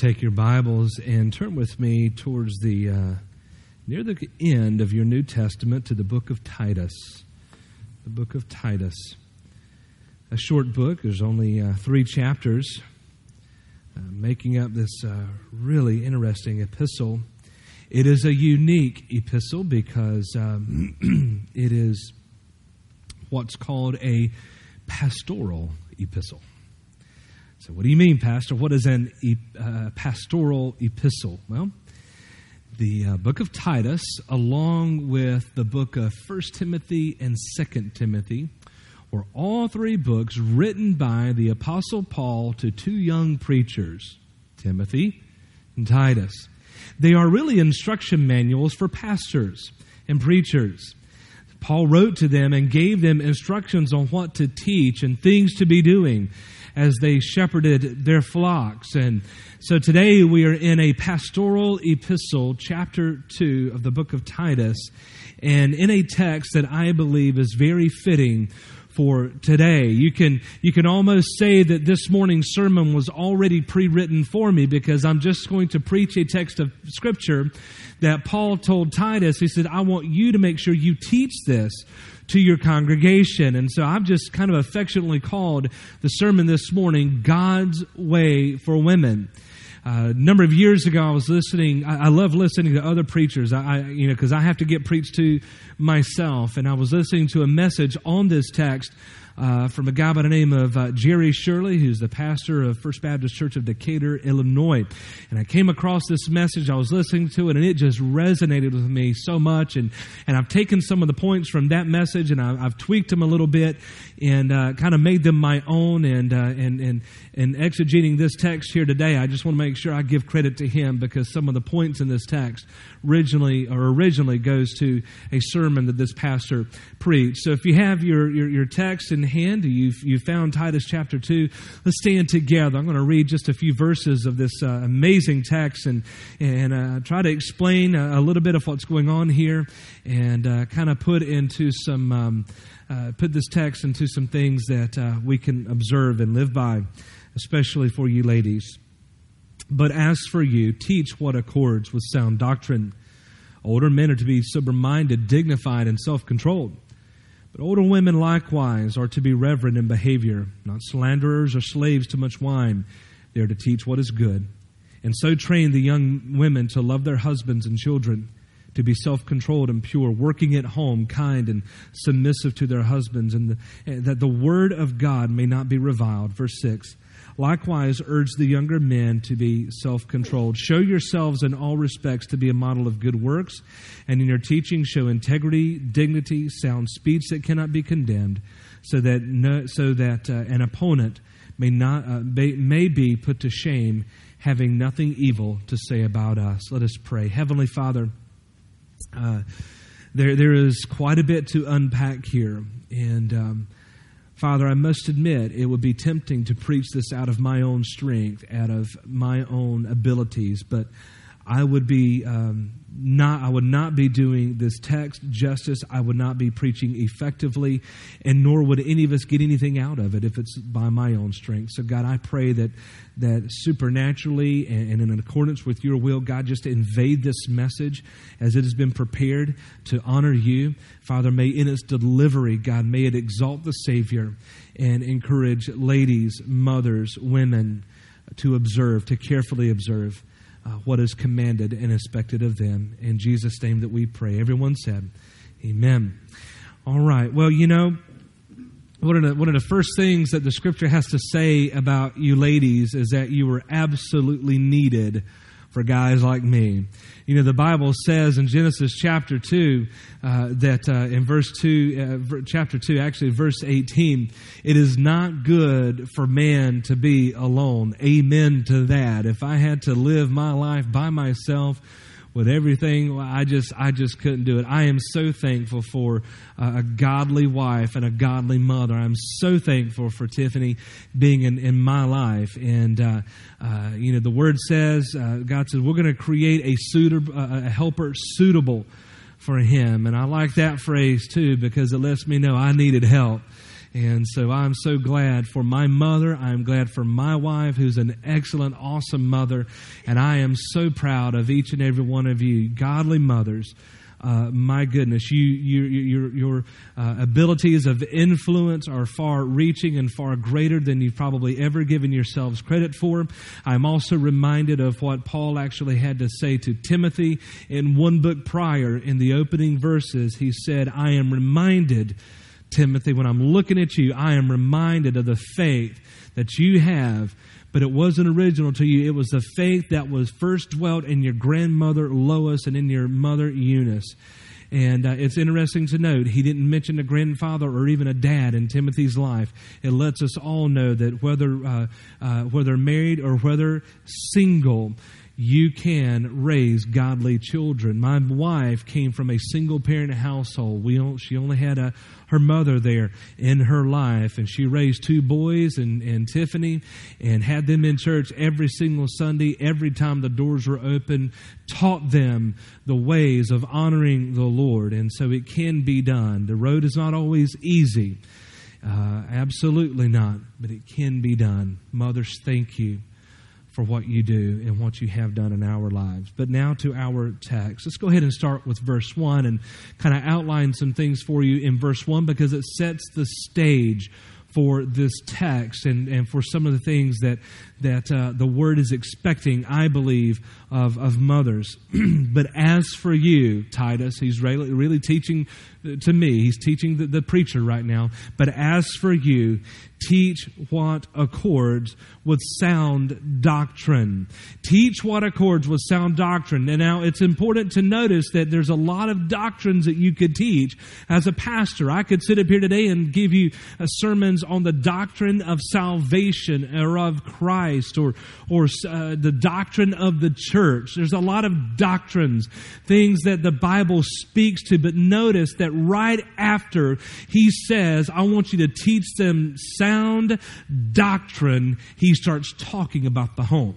take your Bibles and turn with me towards the uh, near the end of your New Testament to the book of Titus. The book of Titus. A short book, there's only uh, three chapters, uh, making up this uh, really interesting epistle. It is a unique epistle because um, it is what's called a pastoral epistle. So, what do you mean, Pastor? What is an uh, pastoral epistle? Well, the uh, book of Titus, along with the book of First Timothy and Second Timothy, were all three books written by the Apostle Paul to two young preachers, Timothy and Titus. They are really instruction manuals for pastors and preachers. Paul wrote to them and gave them instructions on what to teach and things to be doing as they shepherded their flocks. And so today we are in a pastoral epistle, chapter 2 of the book of Titus, and in a text that I believe is very fitting for today. You can, you can almost say that this morning's sermon was already pre written for me because I'm just going to preach a text of Scripture that Paul told Titus. He said, I want you to make sure you teach this to your congregation. And so I've just kind of affectionately called the sermon this morning God's Way for Women. Uh, a number of years ago, I was listening. I, I love listening to other preachers. I, I you know, because I have to get preached to myself. And I was listening to a message on this text uh, from a guy by the name of uh, Jerry Shirley, who's the pastor of First Baptist Church of Decatur, Illinois. And I came across this message, I was listening to it, and it just resonated with me so much. And, and I've taken some of the points from that message and I, have tweaked them a little bit and uh, kind of made them my own. And, uh, and, and, and exegeting this text here today, I just want to make sure I give credit to him because some of the points in this text originally or originally goes to a sermon that this pastor preached. So if you have your, your, your text in hand, you've, you found Titus chapter 2, let's stand together. I'm going to read just a few verses of this uh, amazing text and, and uh, try to explain a, a, little bit of what's going on here and uh, kind of put into some, um, uh, put this text into some things that uh, we can observe and live by, especially for you ladies. But as for you, teach what accords with sound doctrine. Older men are to be sober minded, dignified, and self controlled. But older women likewise are to be reverent in behavior, not slanderers or slaves to much wine. They are to teach what is good, and so train the young women to love their husbands and children, to be self controlled and pure, working at home, kind and submissive to their husbands, and, the, and that the word of God may not be reviled. Verse 6 Likewise, urge the younger men to be self controlled. Show yourselves in all respects to be a model of good works, and in your teaching, show integrity, dignity, sound speech that cannot be condemned, so that, no, so that uh, an opponent may, not, uh, may, may be put to shame, having nothing evil to say about us. Let us pray. Heavenly Father, uh, there, there is quite a bit to unpack here, and. Um, Father, I must admit it would be tempting to preach this out of my own strength, out of my own abilities, but I would be um, not I would not be doing this text justice. I would not be preaching effectively, and nor would any of us get anything out of it if it's by my own strength. So, God, I pray that that supernaturally and, and in accordance with Your will, God, just invade this message as it has been prepared to honor You, Father. May in its delivery, God, may it exalt the Savior and encourage ladies, mothers, women to observe, to carefully observe uh, what is commanded and expected of them. In Jesus' name that we pray. Everyone said, Amen. All right. Well, you know, one of, the, one of the first things that the scripture has to say about you ladies is that you were absolutely needed for guys like me. You know, the Bible says in Genesis chapter 2 uh, that uh, in verse 2, uh, chapter 2, actually verse 18, it is not good for man to be alone. Amen to that. If I had to live my life by myself, with everything. I just, I just couldn't do it. I am so thankful for a godly wife and a godly mother. I'm so thankful for Tiffany being in, in my life. And, uh, uh, you know, the word says, uh, God says, we're going to create a, suitable, a helper suitable for him. And I like that phrase too because it lets me know I needed help And so I'm so glad for my mother. I'm glad for my wife, who's an excellent, awesome mother. And I am so proud of each and every one of you, godly mothers. Uh, my goodness, you, you, your, your uh, abilities of influence are far reaching and far greater than you've probably ever given yourselves credit for. I'm also reminded of what Paul actually had to say to Timothy in one book prior in the opening verses. He said, I am reminded Timothy, when I'm looking at you, I am reminded of the faith that you have, but it wasn't original to you. It was the faith that was first dwelt in your grandmother Lois and in your mother Eunice. And uh, it's interesting to note, he didn't mention a grandfather or even a dad in Timothy's life. It lets us all know that whether, uh, uh, whether married or whether single, you can raise godly children. My wife came from a single parent household. We she only had a, her mother there in her life, and she raised two boys and, and Tiffany and had them in church every single Sunday, every time the doors were open, taught them the ways of honoring the Lord. And so it can be done. The road is not always easy. Uh, absolutely not, but it can be done. Mothers, thank you for what you do and what you have done in our lives. But now to our text. Let's go ahead and start with verse 1 and kind of outline some things for you in verse 1 because it sets the stage for this text and, and for some of the things that, that uh, the word is expecting, I believe, of, of mothers. but as for you, Titus, he's really, really teaching to me, he's teaching the, the preacher right now. But as for you, teach what accords with sound doctrine. Teach what accords with sound doctrine. And now it's important to notice that there's a lot of doctrines that you could teach as a pastor. I could sit up here today and give you uh, sermons on the doctrine of salvation or of Christ or, or uh, the doctrine of the church. There's a lot of doctrines, things that the Bible speaks to, but notice that right after he says, I want you to teach them sound doctrine, he starts talking about the home.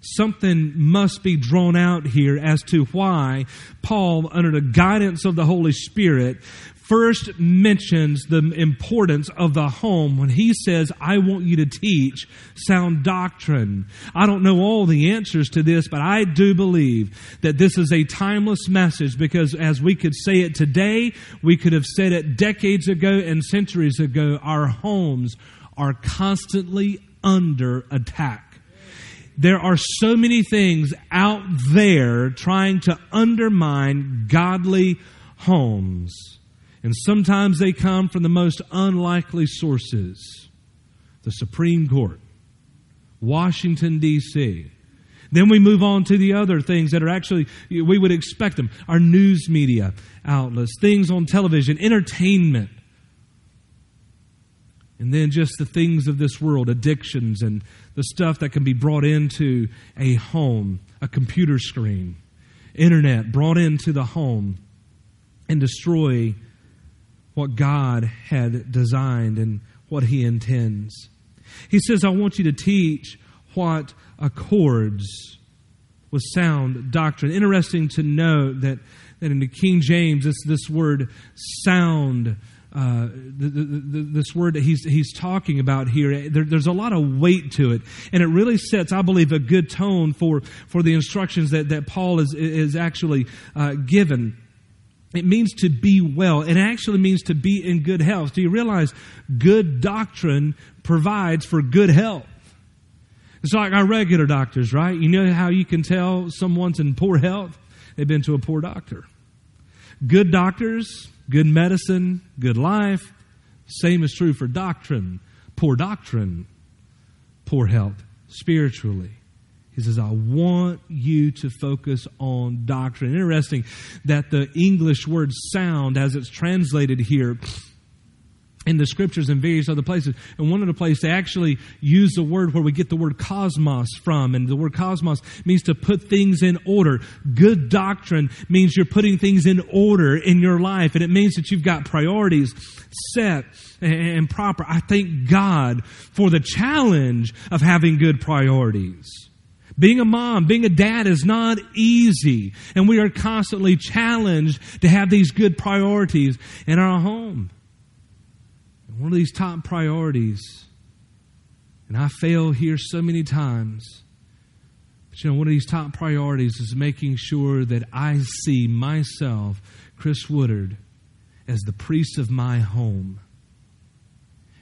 Something must be drawn out here as to why Paul, under the guidance of the Holy Spirit, first mentions the importance of the home when he says, I want you to teach sound doctrine. I don't know all the answers to this, but I do believe that this is a timeless message because as we could say it today, we could have said it decades ago and centuries ago. Our homes are constantly under attack there are so many things out there trying to undermine godly homes. And sometimes they come from the most unlikely sources the Supreme Court, Washington, D.C. Then we move on to the other things that are actually, we would expect them our news media outlets, things on television, entertainment. And then just the things of this world, addictions and the stuff that can be brought into a home, a computer screen, internet brought into the home and destroy what God had designed and what He intends. He says, I want you to teach what accords with sound doctrine. Interesting to note that, that in the King James, this, this word sound, uh, the, the, the, this word that he's, he's talking about here, there, there's a lot of weight to it. And it really sets, I believe, a good tone for, for the instructions that, that Paul is, is actually uh, given. It means to be well. It actually means to be in good health. Do you realize good doctrine provides for good health? It's like our regular doctors, right? You know how you can tell someone's in poor health? They've been to a poor doctor. Good doctors, good medicine, good life. Same is true for doctrine. Poor doctrine, poor health spiritually. He says, I want you to focus on doctrine. Interesting that the English word sound, as it's translated here, in the scriptures and various other places. And one of the places they actually use the word where we get the word cosmos from. And the word cosmos means to put things in order. Good doctrine means you're putting things in order in your life. And it means that you've got priorities set and proper. I thank God for the challenge of having good priorities. Being a mom, being a dad is not easy. And we are constantly challenged to have these good priorities in our home. one of these top priorities, and I fail here so many times. But you know, one of these top priorities is making sure that I see myself, Chris Woodard, as the priest of my home.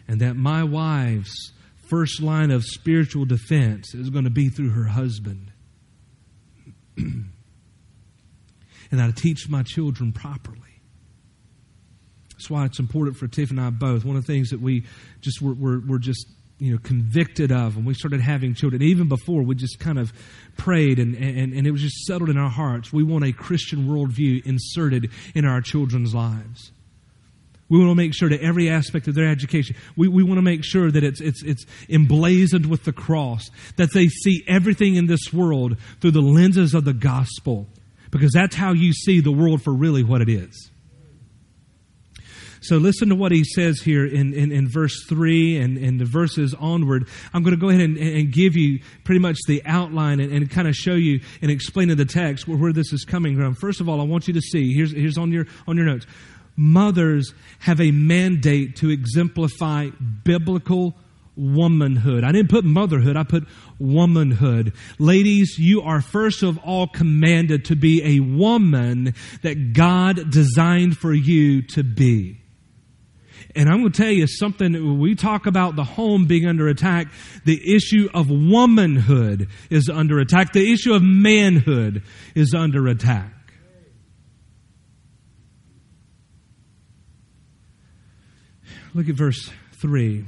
And that my wife's first line of spiritual defense is going to be through her husband. and I teach my children properly. That's why it's important for Tiff and I both. One of the things that we just were, were, were just you know convicted of when we started having children even before we just kind of prayed and, and, and it was just settled in our hearts we want a christian worldview inserted in our children's lives we want to make sure that every aspect of their education, we, we want to make sure that it's, it's, it's emblazoned with the cross, that they see everything in this world through the lenses of the gospel, because that's how you see the world for really what it is. So listen to what he says here in, in, in verse 3 and, and the verses onward. I'm going to go ahead and, and give you pretty much the outline and, and kind of show you and explain in the text where, where this is coming from. First of all, I want you to see, here's, here's on, your, on your notes. Mothers have a mandate to exemplify biblical womanhood. I didn't put motherhood, I put womanhood. Ladies, you are first of all commanded to be a woman that God designed for you to be. And I'm going to tell you something. We talk about the home being under attack. The issue of womanhood is under attack. The issue of manhood is under attack. Look at verse 3.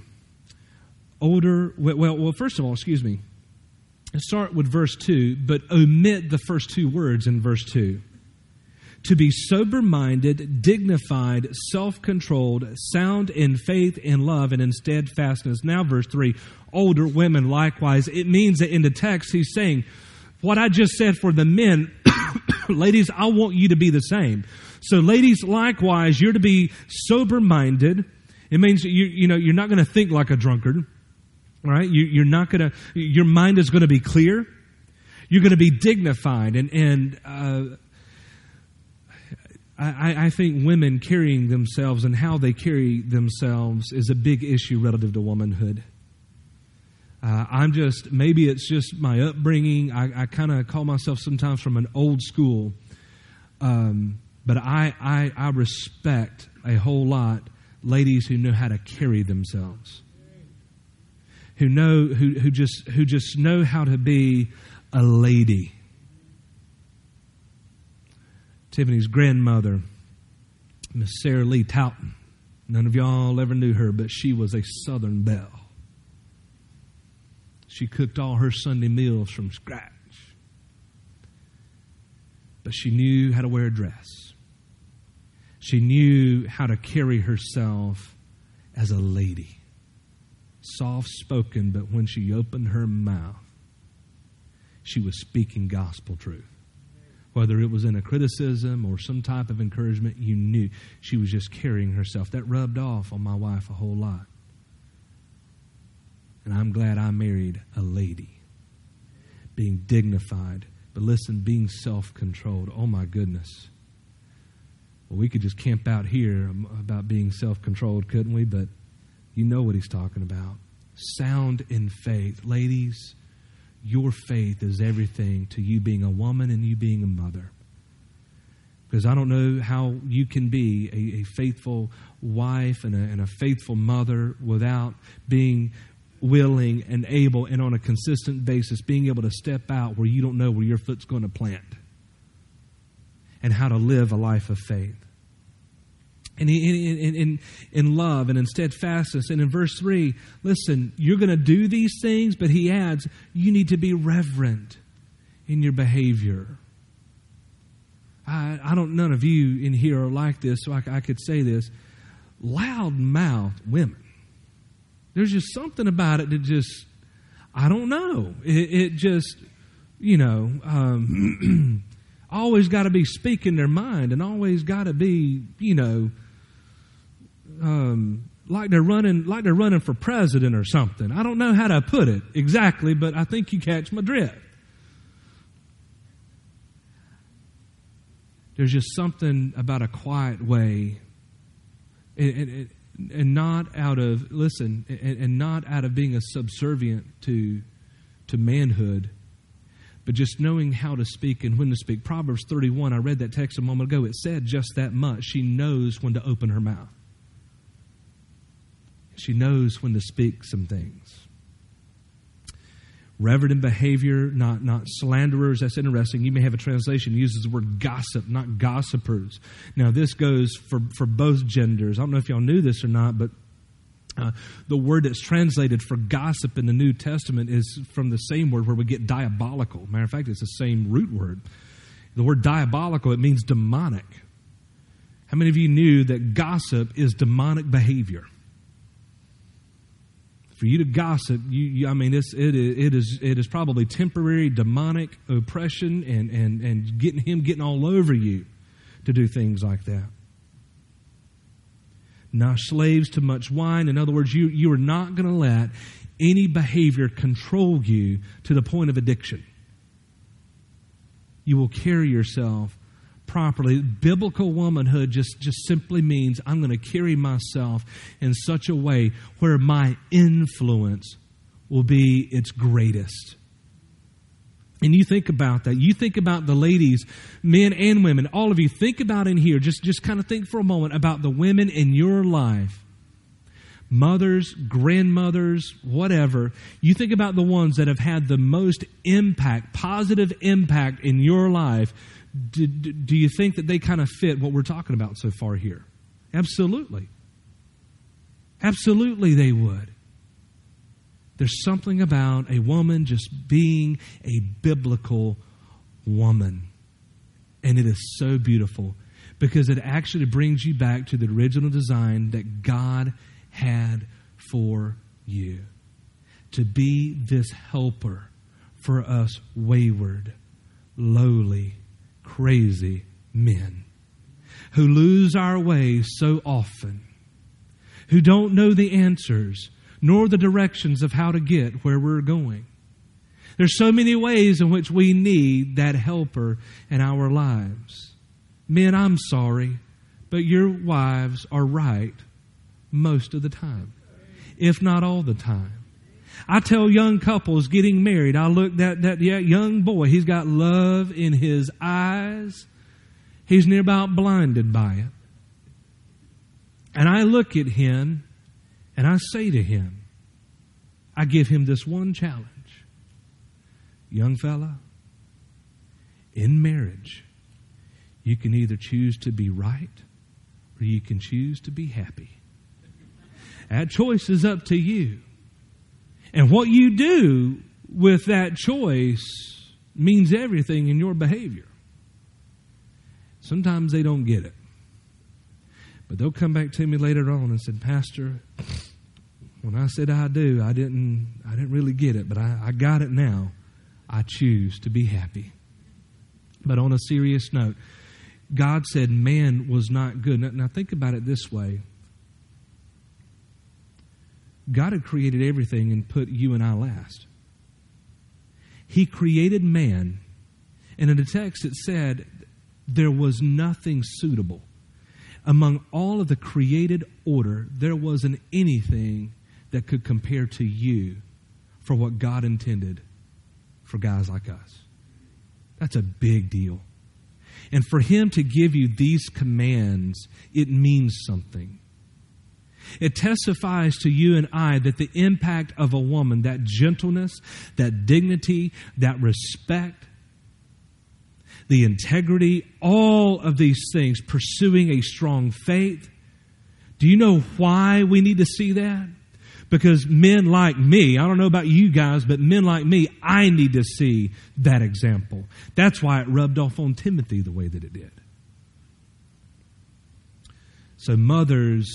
Older, well, well, first of all, excuse me. Start with verse 2, but omit the first two words in verse 2 to be sober minded, dignified, self controlled, sound in faith, in love, and in steadfastness. Now, verse 3 older women likewise. It means that in the text, he's saying, What I just said for the men, ladies, I want you to be the same. So, ladies, likewise, you're to be sober minded. It means you, you know, you're not going to think like a drunkard, right? You, you're not going to, your mind is going to be clear. You're going to be dignified. And, and, uh, I, I, think women carrying themselves and how they carry themselves is a big issue relative to womanhood. Uh, I'm just, maybe it's just my upbringing. I, I kind of call myself sometimes from an old school. Um, but I, I, I respect a whole lot ladies who know how to carry themselves, who know, who, who, just, who just know how to be a lady Tiffany's grandmother, Miss Sarah Lee Towton. None of y'all ever knew her, but she was a Southern belle. She cooked all her Sunday meals from scratch. But she knew how to wear a dress. She knew how to carry herself as a lady. Soft spoken, but when she opened her mouth, she was speaking gospel truth whether it was in a criticism or some type of encouragement, you knew she was just carrying herself. That rubbed off on my wife a whole lot. And I'm glad I married a lady. Being dignified, but listen, being self controlled. Oh my goodness. Well, we could just camp out here um, about being self controlled, couldn't we? But you know what he's talking about. Sound in faith. Ladies, your faith is everything to you being a woman and you being a mother. Because I don't know how you can be a, a faithful wife and a, and a faithful mother without being willing and able and on a consistent basis being able to step out where you don't know where your foot's going to plant and how to live a life of faith and in, in, in, love and in steadfastness. And in verse 3, listen, you're going to do these things, but he adds, you need to be reverent in your behavior. I, I don't, none of you in here are like this, so I, I could say this. Loud mouthed women. There's just something about it that just, I don't know. It, it just, you know, um, always got to be speaking their mind and always got to be, you know, um, like they're running like they're running for president or something. I don't know how to put it exactly, but I think you catch my drift. There's just something about a quiet way. It, it, and not out of listen and, and not out of being a subservient to to manhood but just knowing how to speak and when to speak proverbs 31 i read that text a moment ago it said just that much she knows when to open her mouth she knows when to speak some things reverent in behavior, not, not slanderers. That's interesting. You may have a translation uses the word gossip, not gossipers. Now, this goes for, for both genders. I don't know if y'all knew this or not, but uh, the word that's translated for gossip in the New Testament is from the same word where we get diabolical. Matter of fact, it's the same root word. The word diabolical, it means demonic. How many of you knew that gossip is demonic behavior? for you to gossip, you, you, I mean, it's, it, is, it, is, it is probably temporary demonic oppression and, and, and getting him getting all over you to do things like that. Now, slaves to much wine. In other words, you, you are not going to let any behavior control you to the point of addiction. You will carry yourself properly. Biblical womanhood just, just simply means I'm going to carry myself in such a way where my influence will be its greatest. And you think about that. You think about the ladies, men and women, all of you, think about in here, just, just kind of think for a moment about the women in your life mothers, grandmothers, whatever, you think about the ones that have had the most impact, positive impact in your life do, do you think that they kind of fit what we're talking about so far here? Absolutely. Absolutely, they would. There's something about a woman just being a biblical woman. And it is so beautiful because it actually brings you back to the original design that God had for you to be this helper for us wayward, lowly crazy men who lose our way so often, who don't know the answers nor the directions of how to get where we're going. There's so many ways in which we need that helper in our lives. Men, I'm sorry, but your wives are right most of the time, if not all the time. I tell young couples getting married, I look that that yeah, young boy, he's got love in his eyes. He's near about blinded by it. And I look at him and I say to him, I give him this one challenge. Young fella, in marriage, you can either choose to be right or you can choose to be happy. That choice is up to you. And what you do with that choice means everything in your behavior. Sometimes they don't get it. But they'll come back to me later on and said, Pastor, when I said I do, I didn't I didn't really get it, but I, I got it now. I choose to be happy. But on a serious note, God said man was not good. Now, now think about it this way. God had created everything and put you and I last. He created man, and in the text it said there was nothing suitable. Among all of the created order, there wasn't anything that could compare to you for what God intended for guys like us. That's a big deal. And for Him to give you these commands, it means something. It testifies to you and I that the impact of a woman, that gentleness, that dignity, that respect, the integrity, all of these things, pursuing a strong faith. Do you know why we need to see that? Because men like me, I don't know about you guys, but men like me, I need to see that example. That's why it rubbed off on Timothy the way that it did. So, mothers,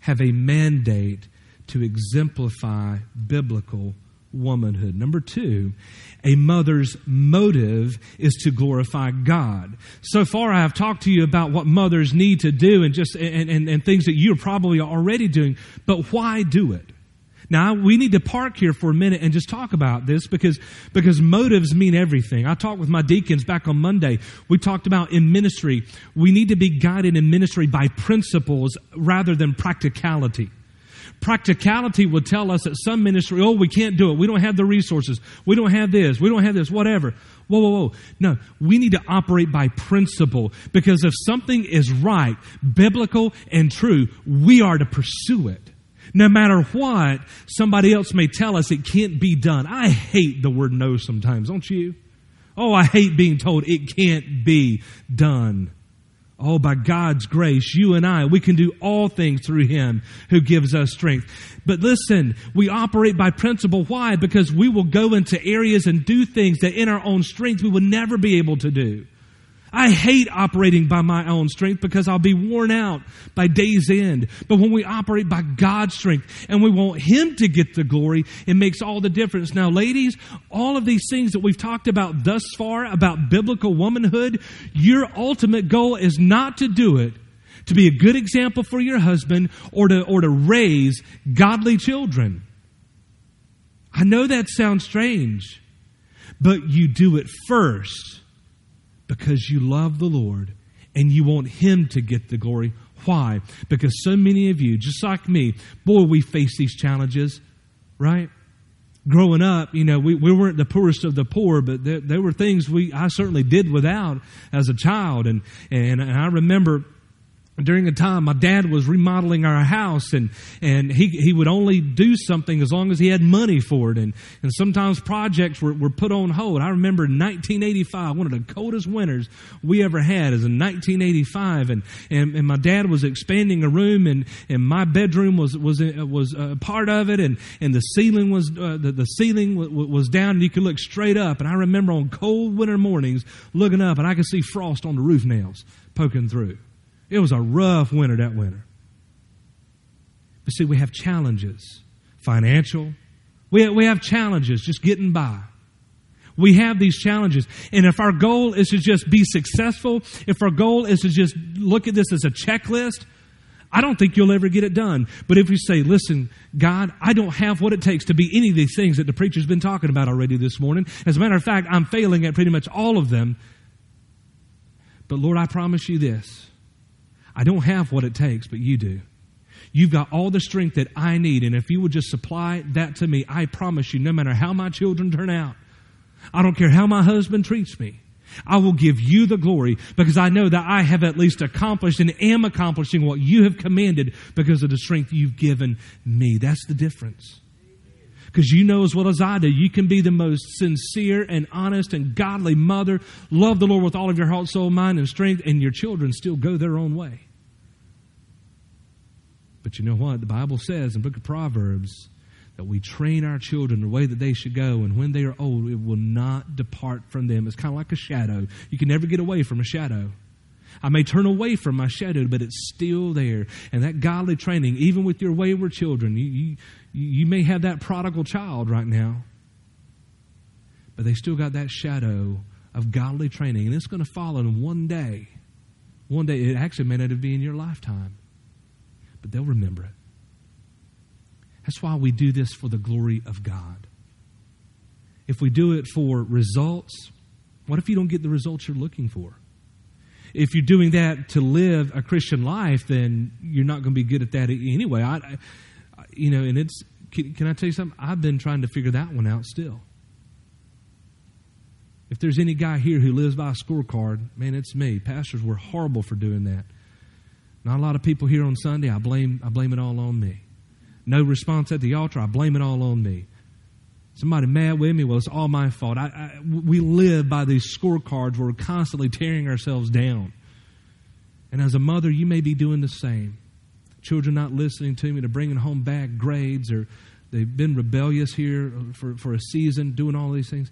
have a mandate to exemplify biblical womanhood. Number two, a mother's motive is to glorify God. So far, I have talked to you about what mothers need to do and just and, and, and things that you're probably already doing, but why do it? Now, we need to park here for a minute and just talk about this because, because motives mean everything. I talked with my deacons back on Monday. We talked about in ministry, we need to be guided in ministry by principles rather than practicality. Practicality would tell us that some ministry, oh, we can't do it. We don't have the resources. We don't have this. We don't have this, whatever. Whoa, whoa, whoa. No, we need to operate by principle because if something is right, biblical, and true, we are to pursue it. No matter what somebody else may tell us, it can't be done. I hate the word no sometimes, don't you? Oh, I hate being told it can't be done. Oh, by God's grace, you and I, we can do all things through Him who gives us strength. But listen, we operate by principle. Why? Because we will go into areas and do things that in our own strength we would never be able to do. I hate operating by my own strength because I'll be worn out by day's end. But when we operate by God's strength and we want Him to get the glory, it makes all the difference. Now, ladies, all of these things that we've talked about thus far about biblical womanhood, your ultimate goal is not to do it to be a good example for your husband or to, or to raise godly children. I know that sounds strange, but you do it first because you love the Lord and you want Him to get the glory. Why? Because so many of you, just like me, boy, we face these challenges, right? Growing up, you know, we, we weren't the poorest of the poor, but there, there were things we I certainly did without as a child, and and, and I remember during a time my dad was remodeling our house and, and he, he would only do something as long as he had money for it. And, and sometimes projects were, were put on hold. I remember in 1985, one of the coldest winters we ever had is in 1985. And, and, and my dad was expanding a room and, and my bedroom was, was, was a part of it. And, and the ceiling was, uh, the, the ceiling was, was down and you could look straight up. And I remember on cold winter mornings looking up and I could see frost on the roof nails poking through. It was a rough winter that winter. But see, we have challenges financial, we have, we have challenges just getting by. We have these challenges. And if our goal is to just be successful, if our goal is to just look at this as a checklist, I don't think you'll ever get it done. But if you say, listen, God, I don't have what it takes to be any of these things that the preacher's been talking about already this morning. As a matter of fact, I'm failing at pretty much all of them. But Lord, I promise you this I don't have what it takes, but you do. You've got all the strength that I need, and if you would just supply that to me, I promise you, no matter how my children turn out, I don't care how my husband treats me, I will give you the glory because I know that I have at least accomplished and am accomplishing what you have commanded because of the strength you've given me. That's the difference. Because you know as well as I do, you can be the most sincere and honest and godly mother, love the Lord with all of your heart, soul, mind, and strength, and your children still go their own way. But you know what? The Bible says in book of Proverbs that we train our children the way that they should go, and when they are old, it will not depart from them. It's kind of like a shadow. You can never get away from a shadow. I may turn away from my shadow, but it's still there. And that godly training, even with your wayward children, you, you, you may have that prodigal child right now, but they still got that shadow of godly training, and it's going to fall in one day. One day, it actually may not be in your lifetime, but they'll remember it. That's why we do this for the glory of God. If we do it for results, what if you don't get the results you're looking for? If you're doing that to live a Christian life, then you're not going to be good at that anyway. I, I you know, and it's can, can I tell you something? I've been trying to figure that one out still. If there's any guy here who lives by a scorecard, man, it's me. Pastors were horrible for doing that. Not a lot of people here on Sunday. I blame I blame it all on me. No response at the altar. I blame it all on me. Somebody mad with me? Well, it's all my fault. I, I, we live by these scorecards where we're constantly tearing ourselves down. And as a mother, you may be doing the same. Children not listening to me, to bringing home bad grades, or they've been rebellious here for, for a season, doing all these things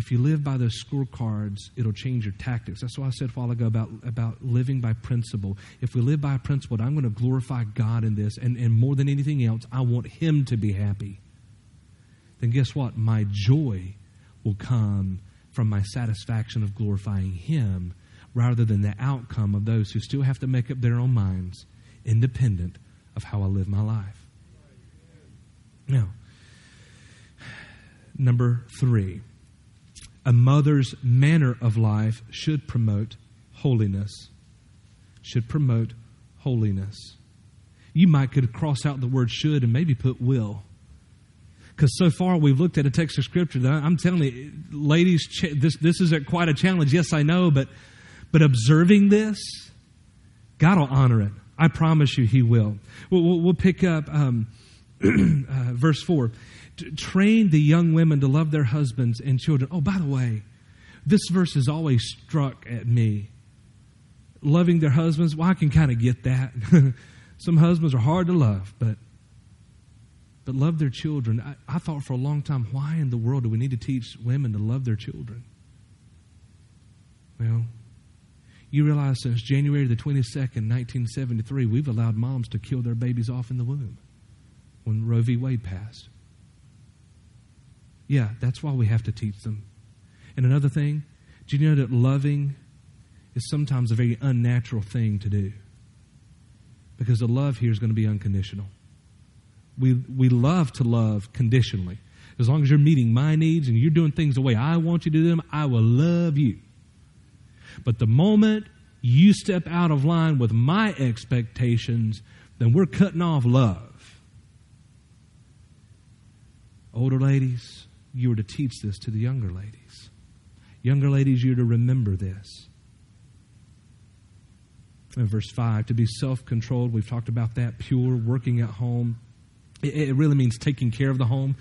if you live by those scorecards, it'll change your tactics. That's why I said a while ago about, about living by principle. If we live by a principle, I'm going to glorify God in this, and, and more than anything else, I want Him to be happy. Then guess what? My joy will come from my satisfaction of glorifying Him rather than the outcome of those who still have to make up their own minds, independent of how I live my life. Now, number three, a mother's manner of life should promote holiness. Should promote holiness. You might could cross out the word should and maybe put will. Because so far we've looked at a text of scripture that I'm telling you, ladies, this, this is a, quite a challenge. Yes, I know, but, but observing this, God will honor it. I promise you, He will. We'll, we'll, pick up um, uh, verse 4. Train the young women to love their husbands and children. Oh, by the way, this verse has always struck at me. Loving their husbands, well, I can kind of get that. Some husbands are hard to love, but but love their children. I, I, thought for a long time, why in the world do we need to teach women to love their children? Well, you realize since January the 22nd, 1973, we've allowed moms to kill their babies off in the womb when Roe v. Wade passed. Yeah, that's why we have to teach them. And another thing, do you know that loving is sometimes a very unnatural thing to do? because the love here is going to be unconditional. We, we love to love conditionally. As long as you're meeting my needs and you're doing things the way I want you to do them, I will love you. But the moment you step out of line with my expectations, then we're cutting off love. Older ladies, you are to teach this to the younger ladies. Younger ladies, you're to remember this In verse 5 to be self controlled. We've talked about that. Pure, working at home. It, it really means taking care of the home.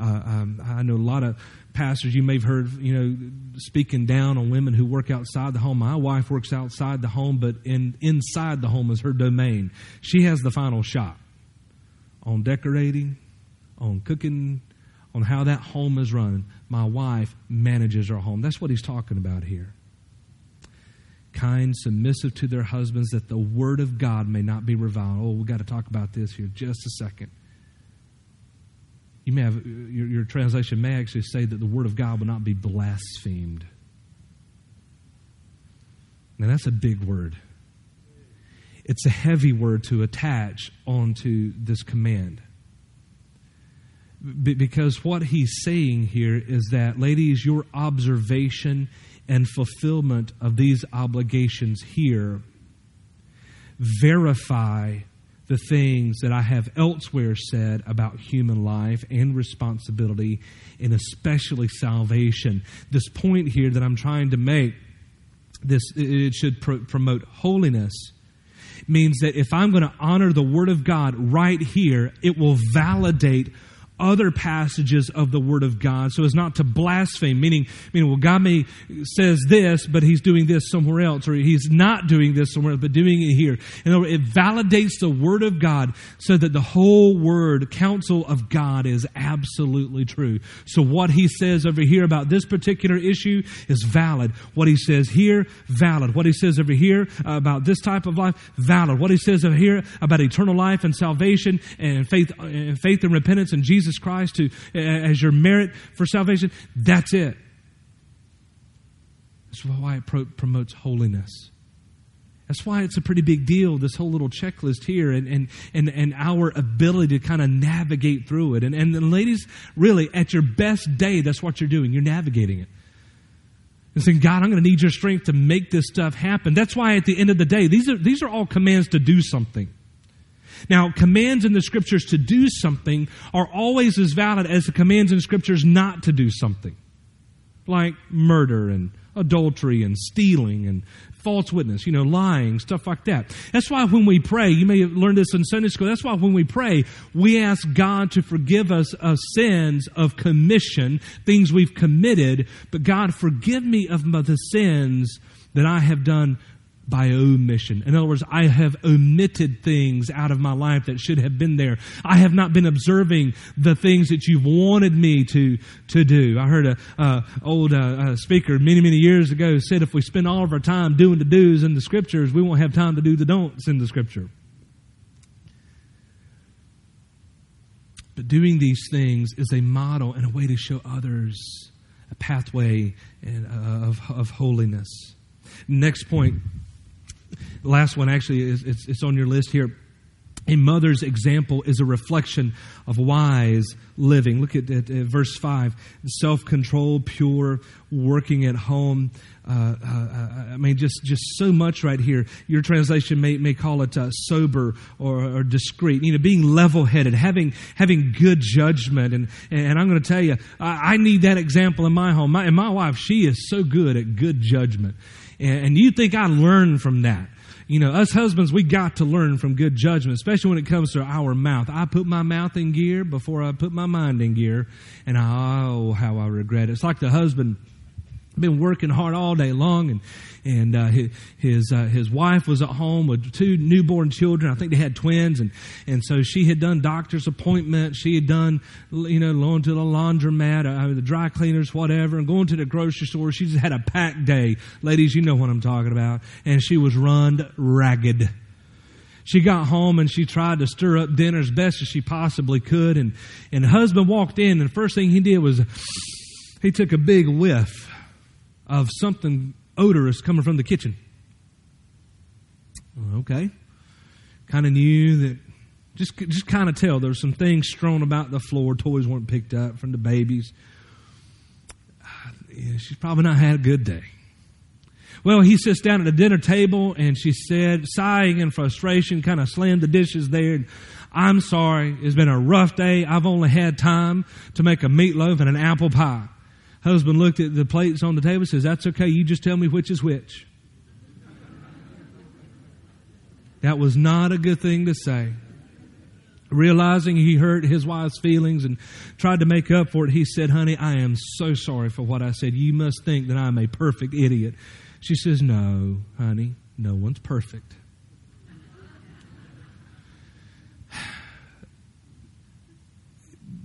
Uh, um, I know a lot of pastors you may have heard, you know, speaking down on women who work outside the home. My wife works outside the home, but in inside the home is her domain. She has the final shot on decorating, on cooking, on how that home is run. My wife manages our home. That's what he's talking about here kind, submissive to their husbands, that the word of God may not be reviled. Oh, we've got to talk about this here just a second. You may have your, your translation may actually say that the word of God will not be blasphemed. Now that's a big word. It's a heavy word to attach onto this command. Because what he's saying here is that, ladies, your observation and fulfillment of these obligations here verify the things that I have elsewhere said about human life and responsibility, and especially salvation. This point here that I'm trying to make, this it should promote holiness means that if I'm going to honor the Word of God right here, it will validate other passages of the Word of God so as not to blaspheme, meaning, meaning well, God may says this, but he's doing this somewhere else, or he's not doing this somewhere else, but doing it here. Words, it validates the Word of God so that the whole Word, counsel of God is absolutely true. So what he says over here about this particular issue is valid. What he says here, valid. What he says over here about this type of life, valid. What he says over here about eternal life and salvation and faith, and faith and repentance in Jesus Jesus Christ to, as your merit for salvation, that's it. That's why it pro- promotes holiness. That's why it's a pretty big deal, this whole little checklist here and, and, and, and our ability to kind of navigate through it. And, and ladies, really, at your best day, that's what you're doing. You're navigating it. And saying, God, I'm going to need your strength to make this stuff happen. That's why at the end of the day, these are, these are all commands to do something. Now, commands in the scriptures to do something are always as valid as the commands in scriptures not to do something, like murder and adultery and stealing and false witness, you know, lying, stuff like that. That's why when we pray, you may have learned this in Sunday school, that's why when we pray, we ask God to forgive us of sins of commission, things we've committed, but God, forgive me of the sins that I have done by omission. In other words, I have omitted things out of my life that should have been there. I have not been observing the things that you've wanted me to, to do. I heard a uh, old uh, speaker many, many years ago said if we spend all of our time doing the do's in the scriptures, we won't have time to do the don'ts in the scripture. But doing these things is a model and a way to show others a pathway uh, of, of holiness. Next point last one actually is it's, it's on your list here. A mother's example is a reflection of wise living. Look at, at, at verse 5 self control, pure, working at home. Uh, uh, I mean, just, just so much right here. Your translation may, may call it uh, sober or, or discreet. You know, being level headed, having, having good judgment. And, and I'm going to tell you, I, I, need that example in my home. My, and my wife, she is so good at good judgment. And, you think I learned from that you know, us husbands, we got to learn from good judgment, especially when it comes to our mouth. I put my mouth in gear before I put my mind in gear, and oh, how I regret it. It's like the husband been working hard all day long and and uh, his his, uh, his wife was at home with two newborn children. I think they had twins, and and so she had done doctor's appointments. She had done you know going to the laundromat, uh, the dry cleaners, whatever, and going to the grocery store. She just had a packed day, ladies. You know what I'm talking about, and she was run ragged. She got home and she tried to stir up dinner as best as she possibly could, and and husband walked in, and the first thing he did was he took a big whiff of something odorous coming from the kitchen. Okay. Kind of knew that, just, just kind of tell there's some things strewn about the floor. Toys weren't picked up from the babies. Yeah, she's probably not had a good day. Well, he sits down at the dinner table and she said, sighing in frustration, kind of slammed the dishes there. I'm sorry. It's been a rough day. I've only had time to make a meatloaf and an apple pie. Husband looked at the plates on the table and says, That's okay. You just tell me which is which. That was not a good thing to say. Realizing he hurt his wife's feelings and tried to make up for it, he said, Honey, I am so sorry for what I said. You must think that I'm a perfect idiot. She says, No, honey, no one's perfect.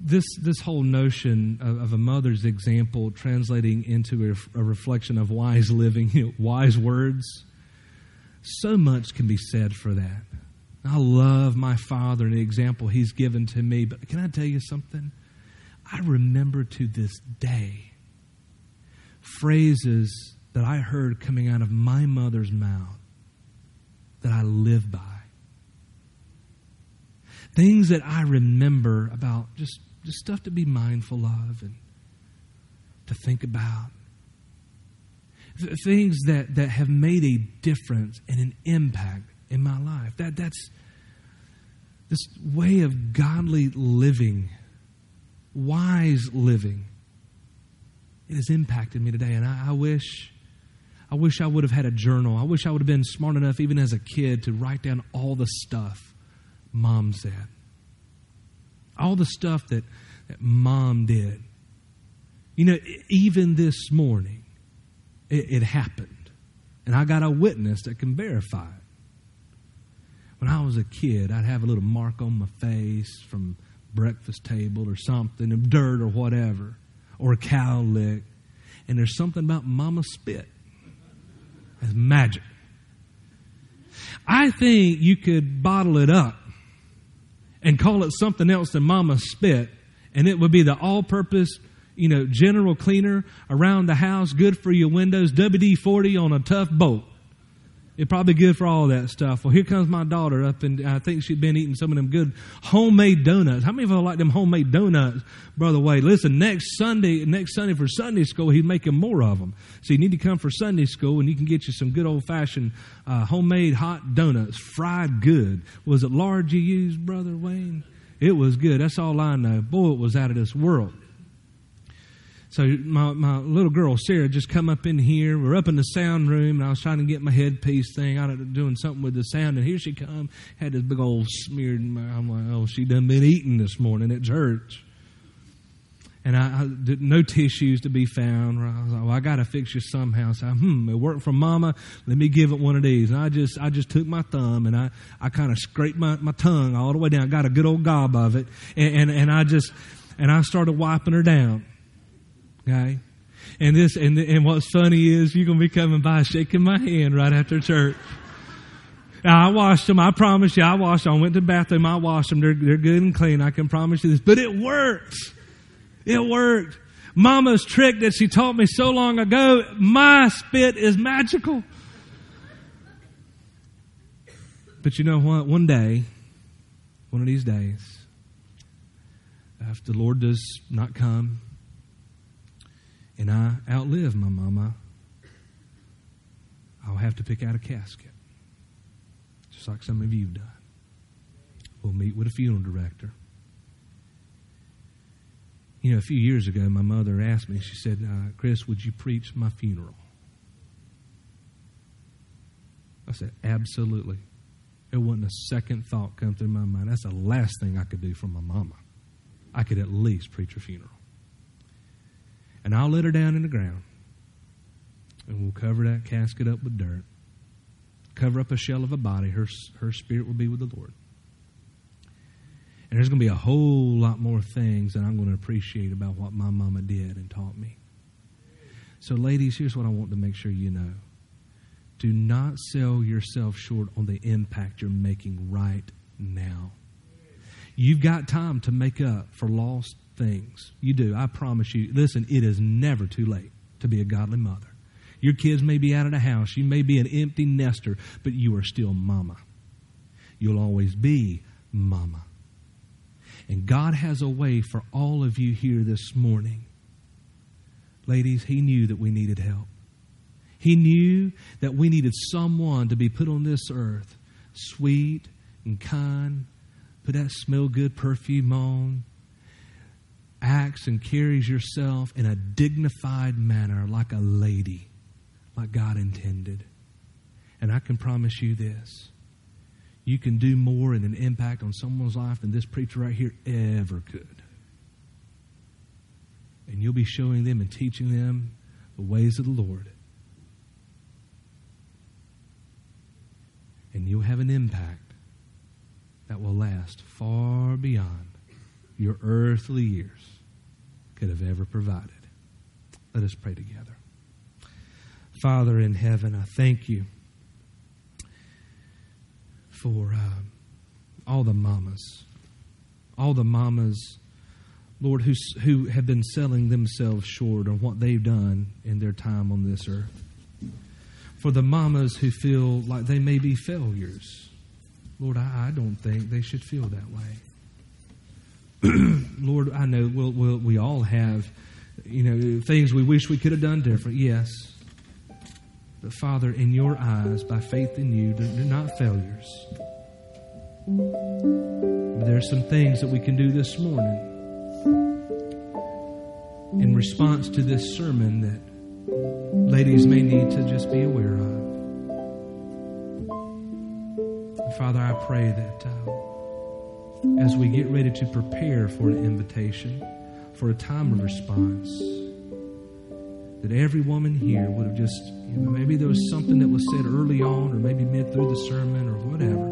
This this whole notion of, of, a mother's example translating into a, a reflection of wise living, you know, wise words. So much can be said for that. I love my father and the example he's given to me, but can I tell you something? I remember to this day phrases that I heard coming out of my mother's mouth that I live by. Things that I remember about just just stuff to be mindful of and to think about. Things that, that have made a difference and an impact in my life. That, that's this way of godly living, wise living. It has impacted me today, and I, I wish. I wish I would have had a journal. I wish I would have been smart enough, even as a kid, to write down all the stuff mom said all the stuff that, that mom did. You know, even this morning, it, it happened. And I got a witness that can verify it. When I was a kid, I'd have a little mark on my face from breakfast table or something, of dirt or whatever, or a cow lick. And there's something about mama spit. It's magic. I think you could bottle it up and call it something else than mama spit, and it would be the all purpose, you know, general cleaner around the house, good for your windows, WD 40 on a tough boat. It's probably good for all that stuff. Well, here comes my daughter up, and I think she'd been eating some of them good homemade donuts. How many of you like them homemade donuts, Brother Wade? Listen, next Sunday, next Sunday for Sunday school, he's making more of them. So you need to come for Sunday school, and you can get you some good old fashioned uh, homemade hot donuts, fried good. Was it large you used, Brother Wayne? It was good. That's all I know. Boy, it was out of this world. So my, my little girl Sarah just come up in here. We're up in the sound room, and I was trying to get my headpiece thing. I was doing something with the sound, and here she come, had this big old smeared. I'm like, oh, she done been eating this morning at church. And I, I did no tissues to be found. I was like, well, I got to fix you somehow. So, hmm, it worked for Mama. Let me give it one of these. And I just, I just took my thumb and I, I kind of scraped my, my tongue all the way down. I got a good old gob of it, and, and, and I just, and I started wiping her down. Okay? And this and and what's funny is you're gonna be coming by shaking my hand right after church. Now, I washed them. I promise you, I washed them. I went to the bathroom. I washed them. They're, they're good and clean. I can promise you this. But it works. It worked. Mama's trick that she taught me so long ago, my spit is magical. But you know what? One day, one of these days, if the Lord does not come and I outlive my mama, I'll have to pick out a casket, just like some of you've done. We'll meet with a funeral director. You know, a few years ago, my mother asked me, she said, uh, Chris, would you preach my funeral? I said, absolutely. There wasn't a second thought come through my mind. That's the last thing I could do for my mama. I could at least preach her funeral. And I'll let her down in the ground. And we'll cover that casket up with dirt. Cover up a shell of a body. Her, her spirit will be with the Lord. And there's going to be a whole lot more things that I'm going to appreciate about what my mama did and taught me. So, ladies, here's what I want to make sure you know do not sell yourself short on the impact you're making right now. You've got time to make up for lost things. You do. I promise you. Listen, it is never too late to be a godly mother. Your kids may be out of the house. You may be an empty nester, but you are still mama. You'll always be mama. And God has a way for all of you here this morning. Ladies, He knew that we needed help. He knew that we needed someone to be put on this earth, sweet and kind, put that smell good perfume on, acts and carries yourself in a dignified manner like a lady, like God intended. And I can promise you this you can do more in an impact on someone's life than this preacher right here ever could. And you'll be showing them and teaching them the ways of the Lord. And you'll have an impact that will last far beyond your earthly years could have ever provided. Let us pray together. Father in heaven, I thank you for uh, all the mamas, all the mamas, Lord, who, who have been selling themselves short on what they've done in their time on this earth. For the mamas who feel like they may be failures, Lord, I, I don't think they should feel that way. Lord, I know we'll, we'll, we all have, you know, things we wish we could have done different. Yes. But Father, in your eyes, by faith in you, they're not failures. There are some things that we can do this morning in response to this sermon that ladies may need to just be aware of. Father, I pray that uh, as we get ready to prepare for an invitation, for a time of response, that every woman here would have just, you know, maybe there was something that was said early on, or maybe mid through the sermon, or whatever.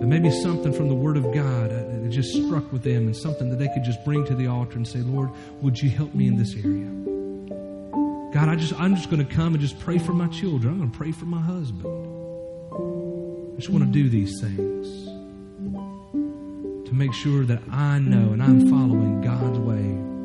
But maybe something from the Word of God uh, that just struck with them, and something that they could just bring to the altar and say, Lord, would you help me in this area? God, I just, I'm just going to come and just pray for my children. I'm going to pray for my husband. I just want to do these things to make sure that I know and I'm following God's way